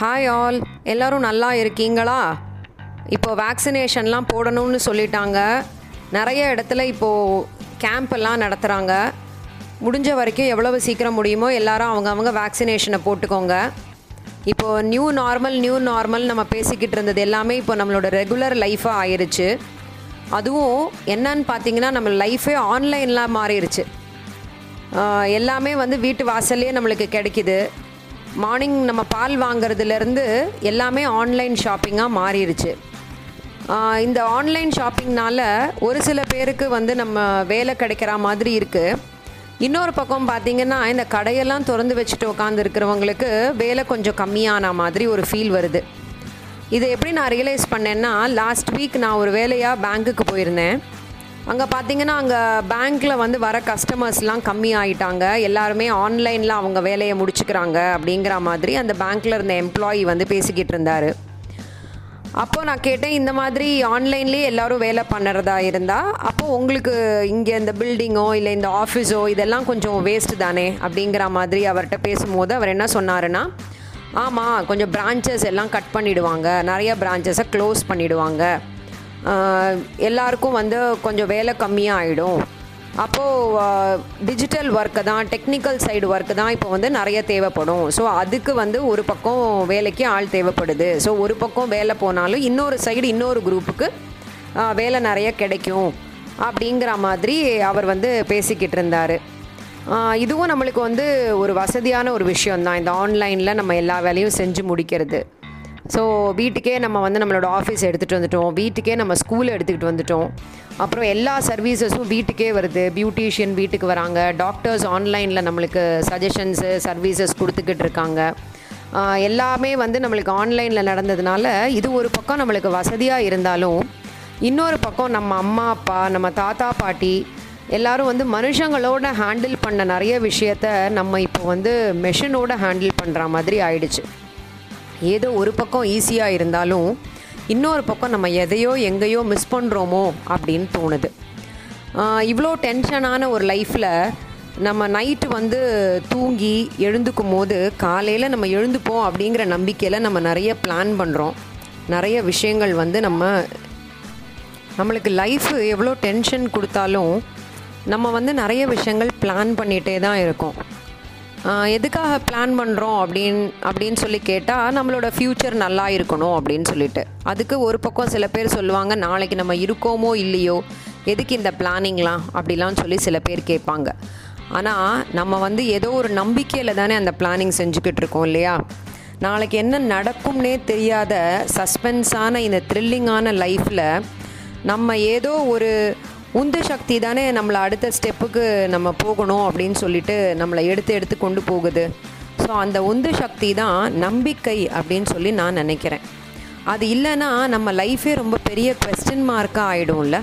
Hi all எல்லோரும் நல்லா இருக்கீங்களா? இப்போ வேக்சினேஷன்லாம் போடணும்னு சொல்லிட்டாங்க. நிறைய இடத்துல இப்போது கேம்ப் எல்லாம் நடத்துகிறாங்க முடிஞ்ச வரைக்கும் எவ்வளவு சீக்கிரம் முடியுமோ எல்லாரும் அவங்கவுங்க வேக்சினேஷனை போட்டுக்கோங்க. இப்போது நியூ நார்மல் நியூ நார்மல் நம்ம பேசிக்கிட்டு இருந்தது எல்லாமே இப்போ நம்மளோட ரெகுலர் லைஃபாக ஆயிருச்சு. அதுவும் என்னன்னு பார்த்தீங்கன்னா நம்ம லைஃபே ஆன்லைனில் மாறிடுச்சு எல்லாமே வந்து வீட்டு வாசல்லே நம்மளுக்கு கிடைக்கிது. மார்னிங் நம்ம பால் வாங்குறதுலேருந்து எல்லாமே ஆன்லைன் ஷாப்பிங்காக மாறிடுச்சு இந்த ஆன்லைன் ஷாப்பிங்னால ஒரு சில பேருக்கு வந்து நம்ம வேலை கிடைக்கிற மாதிரி இருக்குது இன்னொரு பக்கம் பார்த்தீங்கன்னா இந்த கடையெல்லாம் திறந்து வச்சுட்டு உட்காந்துருக்கிறவங்களுக்கு வேலை கொஞ்சம் கம்மியான மாதிரி ஒரு ஃபீல் வருது. இதை எப்படி நான் ரியலைஸ் பண்ணேன்னா லாஸ்ட் வீக் நான் ஒரு வேலையாக பேங்க்குக்கு போயிருந்தேன். அங்கே பார்த்தீங்கன்னா அங்கே பேங்க்கில் வந்து வர கஸ்டமர்ஸ்லாம் கம்மி ஆகிட்டாங்க எல்லாருமே ஆன்லைனில் அவங்க வேலையை முடிச்சுக்கிறாங்க அப்படிங்கிற மாதிரி அந்த பேங்க்கில் இருந்த எம்ப்ளாயி வந்து பேசிக்கிட்டு இருந்தார். அப்போ நான் கேட்டேன் இந்த மாதிரி ஆன்லைன்லேயே எல்லாரும் வேலை பண்ணுறதா இருந்தால் அப்போது உங்களுக்கு இங்கே இந்த பில்டிங்கோ இல்லை இந்த ஆஃபீஸோ இதெல்லாம் கொஞ்சம் வேஸ்ட்டு தானே அப்படிங்கிற மாதிரி அவர்கிட்ட பேசும்போது அவர் என்ன சொன்னாருன்னா ஆமாம் கொஞ்சம் பிரான்ச்சஸ் எல்லாம் கட் பண்ணிவிடுவாங்க நிறைய பிரான்ச்சஸை க்ளோஸ் பண்ணிவிடுவாங்க எல்லாருக்கும் வந்து கொஞ்சம் வேலை கம்மியாக ஆகிடும் அப்போது டிஜிட்டல் ஒர்க்கு தான் டெக்னிக்கல் சைடு ஒர்க்கு தான் இப்போ வந்து நிறைய தேவைப்படும். ஸோ அதுக்கு வந்து ஒரு பக்கம் வேலைக்கு ஆள் தேவைப்படுது. ஸோ ஒரு பக்கம் வேலை போனாலும் இன்னொரு சைடு இன்னொரு குரூப்புக்கு வேலை நிறைய கிடைக்கும். அப்படிங்கிற மாதிரி அவர் வந்து பேசிக்கிட்டு இருந்தார். இதுவும் நம்மளுக்கு வந்து ஒரு வசதியான ஒரு விஷயந்தான் இந்த ஆன்லைனில் நம்ம எல்லா வேலையும் செஞ்சு முடிக்கிறது. ஸோ வீட்டுக்கே நம்ம வந்து நம்மளோட ஆஃபீஸ் எடுத்துகிட்டு வந்துட்டோம். வீட்டுக்கே நம்ம ஸ்கூல் எடுத்துக்கிட்டு வந்துட்டோம். அப்புறம் எல்லா சர்வீசஸும் வீட்டுக்கே வருது. பியூட்டிஷியன் வீட்டுக்கு வராங்க. டாக்டர்ஸ் ஆன்லைனில் நம்மளுக்கு சஜஷன்ஸு சர்வீசஸ் கொடுத்துக்கிட்டு இருக்காங்க. எல்லாமே வந்து நம்மளுக்கு ஆன்லைனில் நடந்ததுனால இது ஒரு பக்கம் நம்மளுக்கு வசதியாக இருந்தாலும் இன்னொரு பக்கம் நம்ம அம்மா அப்பா நம்ம தாத்தா பாட்டி எல்லாரும் வந்து மனுஷங்களோட ஹேண்டில் பண்ண நிறைய விஷயத்த நம்ம இப்போ வந்து மெஷினோட ஹேண்டில் பண்ணுற மாதிரி ஆயிடுச்சு. ஏதோ ஒரு பக்கம் ஈஸியாக இருந்தாலும் இன்னொரு பக்கம் நம்ம எதையோ எங்கேயோ மிஸ் பண்ணுறோமோ அப்படின்னு தோணுது. இவ்வளோ டென்ஷனான ஒரு லைஃப்பில் நம்ம நைட்டு வந்து தூங்கி எழுந்துக்கும் போது காலையில் நம்ம எழுந்துப்போம் அப்படிங்கிற நம்பிக்கையில் நம்ம நிறைய பிளான் பண்ணுறோம் நிறைய விஷயங்கள் வந்து நம்ம நம்மளுக்கு லைஃப் எவ்வளோ டென்ஷன் கொடுத்தாலும் நம்ம வந்து நிறைய விஷயங்கள் பிளான் பண்ணிகிட்டே தான் இருக்கோம். எதுக்காக பிளான் பண்ணுறோம் அப்படின் அப்படின்னு சொல்லி கேட்டால் நம்மளோட ஃப்யூச்சர் நல்லா இருக்கணும் அப்படின்னு சொல்லிட்டு. அதுக்கு ஒரு பக்கம் சில பேர் சொல்லுவாங்க நாளைக்கு நம்ம இருக்கோமோ இல்லையோ? எதுக்கு இந்த பிளானிங்லாம் அப்படிலாம் சொல்லி சில பேர் கேட்பாங்க. ஆனால் நம்ம வந்து ஏதோ ஒரு நம்பிக்கையில் தானே அந்த பிளானிங் செஞ்சுக்கிட்டு இருக்கோம் இல்லையா? நாளைக்கு என்ன நடக்கும்னே தெரியாத சஸ்பென்ஸான இந்த த்ரில்லிங்கான லைஃப்பில் நம்ம ஏதோ ஒரு உந்து சக்தி தானே நம்மளை அடுத்த ஸ்டெப்புக்கு நம்ம போகணும் அப்படின்னு சொல்லிட்டு நம்மளை எடுத்து எடுத்து கொண்டு போகுது. ஸோ அந்த உந்து சக்தி தான் நம்பிக்கை அப்படின்னு சொல்லி நான் நினைக்கிறேன். அது இல்லைன்னா நம்ம லைஃபே ரொம்ப பெரிய கொஸ்டின் மார்க்காக ஆகிடும்ல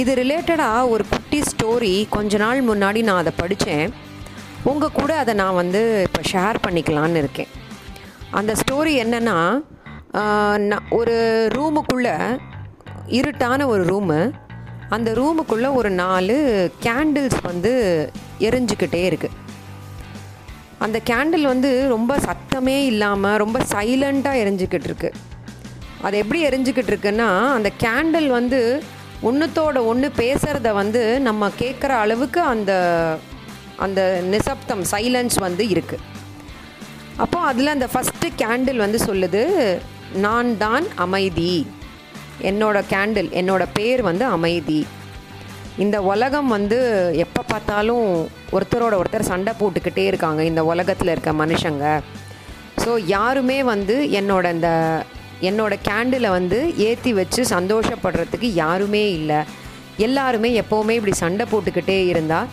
இது ரிலேட்டடாக ஒரு குட்டி ஸ்டோரி கொஞ்ச நாள் முன்னாடி நான் அதை படித்தேன். உங்கள் கூட அதை நான் வந்து இப்போ ஷேர் பண்ணிக்கலான்னு இருக்கேன். அந்த ஸ்டோரி என்னென்னா ஒரு ரூமுக்குள்ளே இருட்டான ஒரு ரூமு அந்த ரூமுக்குள்ளே ஒரு நாலு கேண்டில்ஸ் வந்து எரிஞ்சுக்கிட்டே இருக்குது அந்த கேண்டில் வந்து ரொம்ப சத்தமே இல்லாமல் ரொம்ப சைலண்ட்டாக எரிஞ்சுக்கிட்டு இருக்கு. அது எப்படி எரிஞ்சுக்கிட்டு இருக்குன்னா அந்த கேண்டில் வந்து ஒன்றுத்தோட ஒன்று பேசுகிறத வந்து நம்ம கேட்குற அளவுக்கு அந்த அந்த நிசப்தம் சைலன்ஸ் வந்து இருக்குது அப்போ அதில் அந்த ஃபஸ்ட்டு கேண்டில் வந்து சொல்லுது நான் தான் அமைதி. என்னோட கேண்டில் என்னோட பேர் வந்து அமைதி. இந்த உலகம் வந்து எப்போ பார்த்தாலும் ஒருத்தரோட ஒருத்தர் சண்டை போட்டுக்கிட்டே இருக்காங்க இந்த உலகத்தில் இருக்க மனுஷங்க. ஸோ யாருமே வந்து என்னோட இந்த என்னோட கேண்டிலை வந்து ஏற்றி வச்சு சந்தோஷப்படுறதுக்கு யாருமே இல்லை. எல்லாருமே எப்போவுமே இப்படி சண்டை போட்டுக்கிட்டே இருந்தால்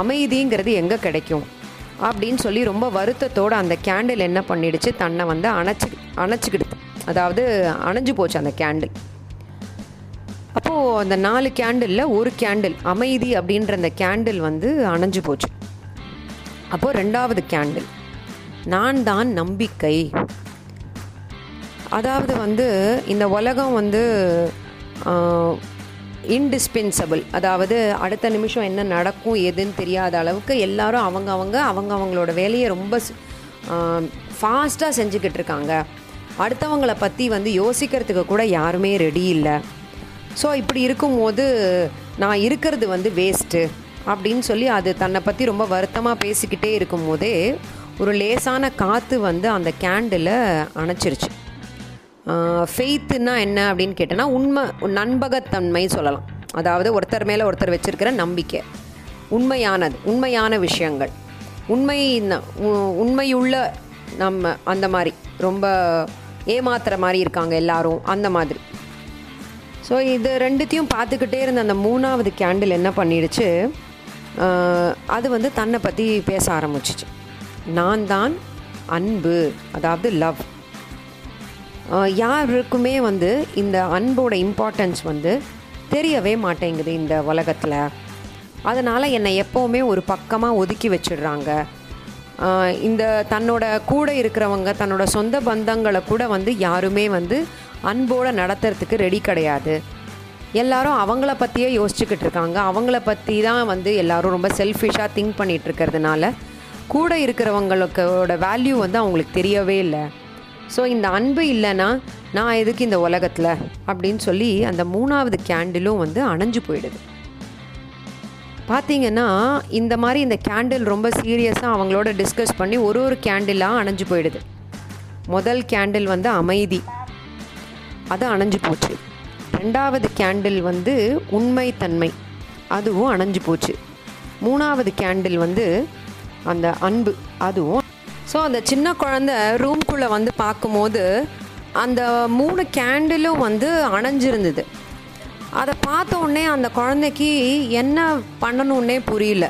அமைதிங்கிறது எங்கே கிடைக்கும்? அப்படின்னு சொல்லி ரொம்ப வருத்தத்தோடு அந்த கேண்டில் என்ன பண்ணிடுச்சு? தன்னை வந்து அணைச்சி அணைச்சிக்கிடுது. அதாவது அணைஞ்சு போச்சு அந்த கேண்டில் அப்போது அந்த நாலு கேண்டிலில் ஒரு கேண்டில் அமைதி அப்படின்ற அந்த கேண்டில் வந்து அணைஞ்சு போச்சு. அப்போது ரெண்டாவது கேண்டில் நான் தான் நம்பிக்கை. அதாவது வந்து இந்த உலகம் வந்து இன்டிஸ்பென்சபிள் அதாவது அடுத்த நிமிஷம் என்ன நடக்கும் எதுன்னு தெரியாத அளவுக்கு எல்லாரும் அவங்க அவங்க அவங்க அவங்களோட வேலையை ரொம்ப ஃபாஸ்ட்டாக செஞ்சுக்கிட்டு இருக்காங்க. அடுத்தவங்கள பற்றி வந்து யோசிக்கிறதுக்கு கூட யாருமே ரெடி இல்லை. ஸோ இப்படி இருக்கும்போது நான் இருக்கிறது வந்து வேஸ்ட்டு அப்படின்னு சொல்லி அது தன்னை பற்றி ரொம்ப வருத்தமாக பேசிக்கிட்டே இருக்கும்போதே ஒரு லேசான காற்று வந்து அந்த கேண்டில் அணைச்சிருச்சு. ஃபெய்த்துன்னா என்ன அப்படின்னு கேட்டேன்னா உண்மை நண்பகத்தன்மை சொல்லலாம். அதாவது ஒருத்தர் மேலே ஒருத்தர் வச்சுருக்கிற நம்பிக்கை. உண்மையானது உண்மையான விஷயங்கள். உண்மை உ- உண்மையுள்ள நம்ம அந்த மாதிரி ரொம்ப ஏமாத்துகிற மாதிரி இருக்காங்க எல்லாரும் அந்த மாதிரி. ஸோ இது ரெண்டுத்தையும் பார்த்துக்கிட்டே இருந்த அந்த மூணாவது கேண்டில் என்ன பண்ணிடுச்சு? அது வந்து தன்னை பற்றி பேச ஆரம்பிச்சிச்சு. நான் தான் அன்பு அதாவது லவ் யாருக்குமே வந்து இந்த அன்போட இம்பார்ட்டன்ஸ் வந்து தெரியவே மாட்டேங்குது இந்த உலகத்தில். அதனால் என்னை எப்போவுமே ஒரு பக்கமாக ஒதுக்கி வச்சிடுறாங்க. இந்த தன்னோட கூட இருக்கிறவங்க தன்னோட சொந்த பந்தங்களை கூட வந்து யாருமே வந்து அன்போடு நடத்துறதுக்கு ரெடி கிடையாது. எல்லாரும் அவங்கள பற்றியே யோசிச்சுக்கிட்டு இருக்காங்க. அவங்கள பற்றி தான் வந்து எல்லாரும் ரொம்ப செல்ஃபிஷாக திங்க் பண்ணிட்டு இருக்கிறதுனால கூட இருக்கிறவங்களுக்கோட வேல்யூ வந்து அவங்களுக்கு தெரியவே இல்லை. ஸோ இந்த அன்பு இல்லைன்னா நான் எதுக்கு இந்த உலகத்தில்? அப்படின்னு சொல்லி அந்த மூணாவது கேண்டிலும் வந்து அணைஞ்சு போயிடுது. பார்த்தீங்கன்னா இந்த மாதிரி இந்த கேண்டில் ரொம்ப சீரியஸாக அவங்களோட டிஸ்கஸ் பண்ணி ஒரு ஒரு கேண்டிலாக அணைஞ்சு போயிடுது. முதல் கேண்டில் வந்து அமைதி. அது அணைஞ்சு போச்சு. ரெண்டாவது கேண்டில் வந்து உண்மைத்தன்மை அதுவும் அணைஞ்சு போச்சு. மூணாவது கேண்டில் வந்து அந்த அன்பு அதுவும். ஸோ அந்த சின்ன குழந்த ரூம்குள்ளே வந்து பார்க்கும்போது அந்த மூணு கேண்டிலும் வந்து அணைஞ்சிருந்தது. அதை பார்த்த உடனே அந்த குழந்தைக்கு என்ன பண்ணணுன்னே புரியல.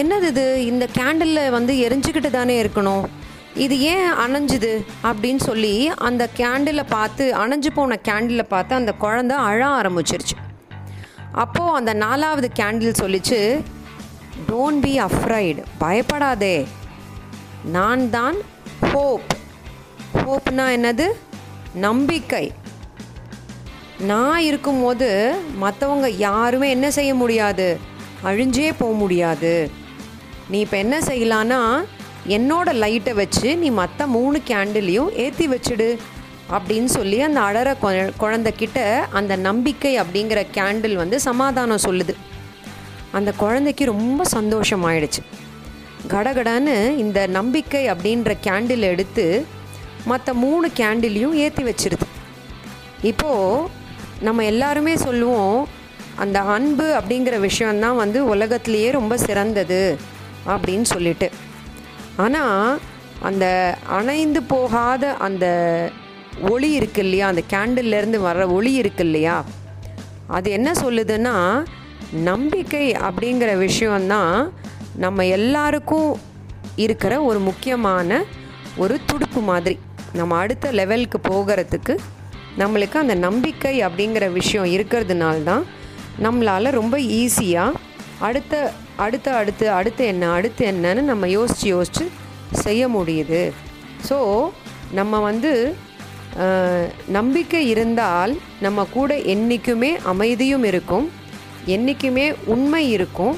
என்னது இது? இந்த கேண்டிலில் வந்து எரிஞ்சுக்கிட்டு தானே இருக்கணும்? இது ஏன் அணைஞ்சுது அப்படின்னு சொல்லி அந்த கேண்டிலை பார்த்து அணைஞ்சு போன கேண்டிலை பார்த்து அந்த குழந்த அழ ஆரம்பிச்சிருச்சு. அப்போது அந்த நாலாவது கேண்டில் சொல்லிச்சு டோன்ட் பி அஃப்ரைடு பயப்படாதே. நான் தான் ஹோப் ஹோப்னா என்னது? நம்பிக்கை. நான் இருக்கும்போது மற்றவங்க யாருமே என்ன செய்ய முடியாது? அழிஞ்சே போக முடியாது. நீ இப்போ என்ன செய்யலான்னா என்னோட லைட்டை வச்சு நீ மற்ற மூணு கேண்டிலையும் ஏற்றி வச்சிடு அப்படின்னு சொல்லி அந்த அழற குழந்தைக்கிட்ட அந்த நம்பிக்கை அப்படிங்கிற கேண்டில் வந்து சமாதானம் சொல்லுது. அந்த குழந்தைக்கு ரொம்ப சந்தோஷமாயிடுச்சு. கடகடன்னு இந்த நம்பிக்கை அப்படின்ற கேண்டில் எடுத்து மற்ற மூணு கேண்டிலையும் ஏற்றி வச்சிருது. இப்போது நம்ம எல்லாருமே சொல்லுவோம் அந்த அன்பு அப்படிங்கிற விஷயந்தான் வந்து உலகத்திலேயே ரொம்ப சிறந்தது அப்படின்னு சொல்லிட்டு. ஆனால் அந்த அணைந்து போகாத அந்த ஒளி இருக்கு இல்லையா? அந்த கேண்டில்லேருந்து வர்ற ஒளி இருக்கு இல்லையா? அது என்ன சொல்லுதுன்னா நம்பிக்கை அப்படிங்கிற விஷயந்தான் நம்ம எல்லாருக்கும் இருக்கிற ஒரு முக்கியமான ஒரு துடுப்பு மாதிரி. நம்ம அடுத்த லெவலுக்கு போகிறதுக்கு நம்மளுக்கு அந்த நம்பிக்கை அப்படிங்கிற விஷயம் இருக்கிறதுனால தான் நம்மளால் ரொம்ப ஈஸியாக அடுத்த அடுத்து அடுத்து அடுத்து என்ன அடுத்து என்னன்னு நம்ம யோசித்து யோசித்து செய்ய முடியுது. ஸோ நம்ம வந்து நம்பிக்கை இருந்தால் நம்ம கூட என்றைக்குமே அமைதியும் இருக்கும் என்றைக்குமே உண்மை இருக்கும்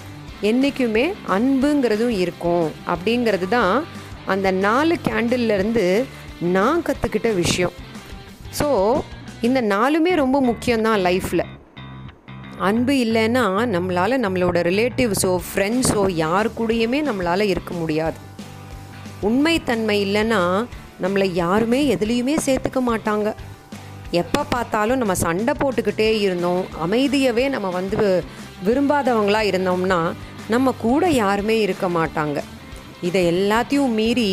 என்றைக்குமே அன்புங்கிறதும் இருக்கும் அப்படிங்கிறது தான் அந்த நாலு கேண்டில்லருந்து நான் கற்றுக்கிட்ட விஷயம். ஸோ இந்த நாலுமே ரொம்ப முக்கியம்தான் லைஃப்பில் அன்பு இல்லைன்னா நம்மளால் நம்மளோட ரிலேட்டிவ்ஸோ ஃப்ரெண்ட்ஸோ யார் கூடயுமே நம்மளால் இருக்க முடியாது. உண்மைத்தன்மை இல்லைன்னா நம்மளை யாருமே எதுலேயுமே சேர்த்துக்க மாட்டாங்க. எப்போ பார்த்தாலும் நம்ம சண்டை போட்டுக்கிட்டே இருந்தோம் அமைதியவே நம்ம வந்து விரும்பாதவங்களாக இருந்தோம்னா நம்ம கூட யாருமே இருக்க மாட்டாங்க. இதை எல்லாத்தையும் மீறி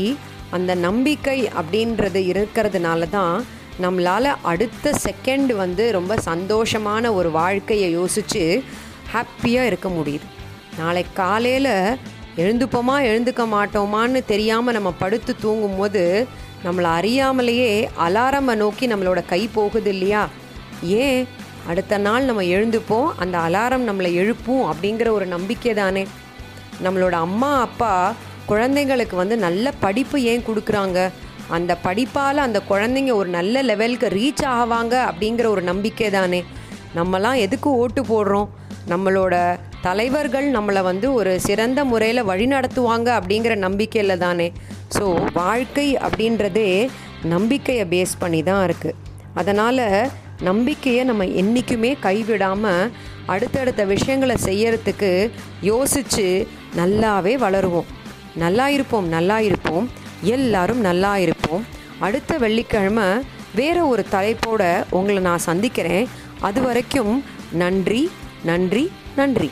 அந்த நம்பிக்கை அப்படின்றது இருக்கிறதுனால தான் நம்மளால் அடுத்த செகண்ட் வந்து ரொம்ப சந்தோஷமான ஒரு வாழ்க்கையை யோசித்து ஹாப்பியாக இருக்க முடியுது. நாளை காலையில் எழுந்துப்போமா எழுந்துக்க மாட்டோமான்னு தெரியாமல் நம்ம படுத்து தூங்கும்போது நம்மளை அறியாமலேயே அலாரமை நோக்கி நம்மளோட கை போகுது இல்லையா? ஏன்? அடுத்த நாள் நம்ம எழுந்துப்போம் அந்த அலாரம் நம்மளை எழுப்பும் அப்படிங்கிற ஒரு நம்பிக்கை தானே. நம்மளோட அம்மா அப்பா குழந்தைங்களுக்கு வந்து நல்ல படிப்பு ஏன் கொடுக்குறாங்க? அந்த படிப்பால் அந்த குழந்தைங்க ஒரு நல்ல லெவலுக்கு ரீச் ஆவாங்க அப்படிங்கிற ஒரு நம்பிக்கை தானே. நம்மலாம் எதுக்கு ஓட்டு போடுறோம்? நம்மளோட தலைவர்கள் நம்மளை வந்து ஒரு சிறந்த முறையில் வழி நடத்துவாங்க அப்படிங்கிற நம்பிக்கையில் தானே. ஸோ வாழ்க்கை அப்படின்றதே நம்பிக்கையை பேஸ் பண்ணி தான் இருக்குது அதனால் நம்பிக்கையை நம்ம என்றைக்குமே கைவிடாமல் அடுத்தடுத்த விஷயங்களை செய்யறதுக்கு யோசித்து நல்லாவே வளருவோம். நல்லா இருப்போம் நல்லா இருப்போம். எல்லாரும் நல்லா இருப்போம். அடுத்த வெள்ளிக்கிழமை வேற ஒரு தலைப்போட உங்களை நான் சந்திக்கிறேன். அது வரைக்கும் நன்றி நன்றி நன்றி.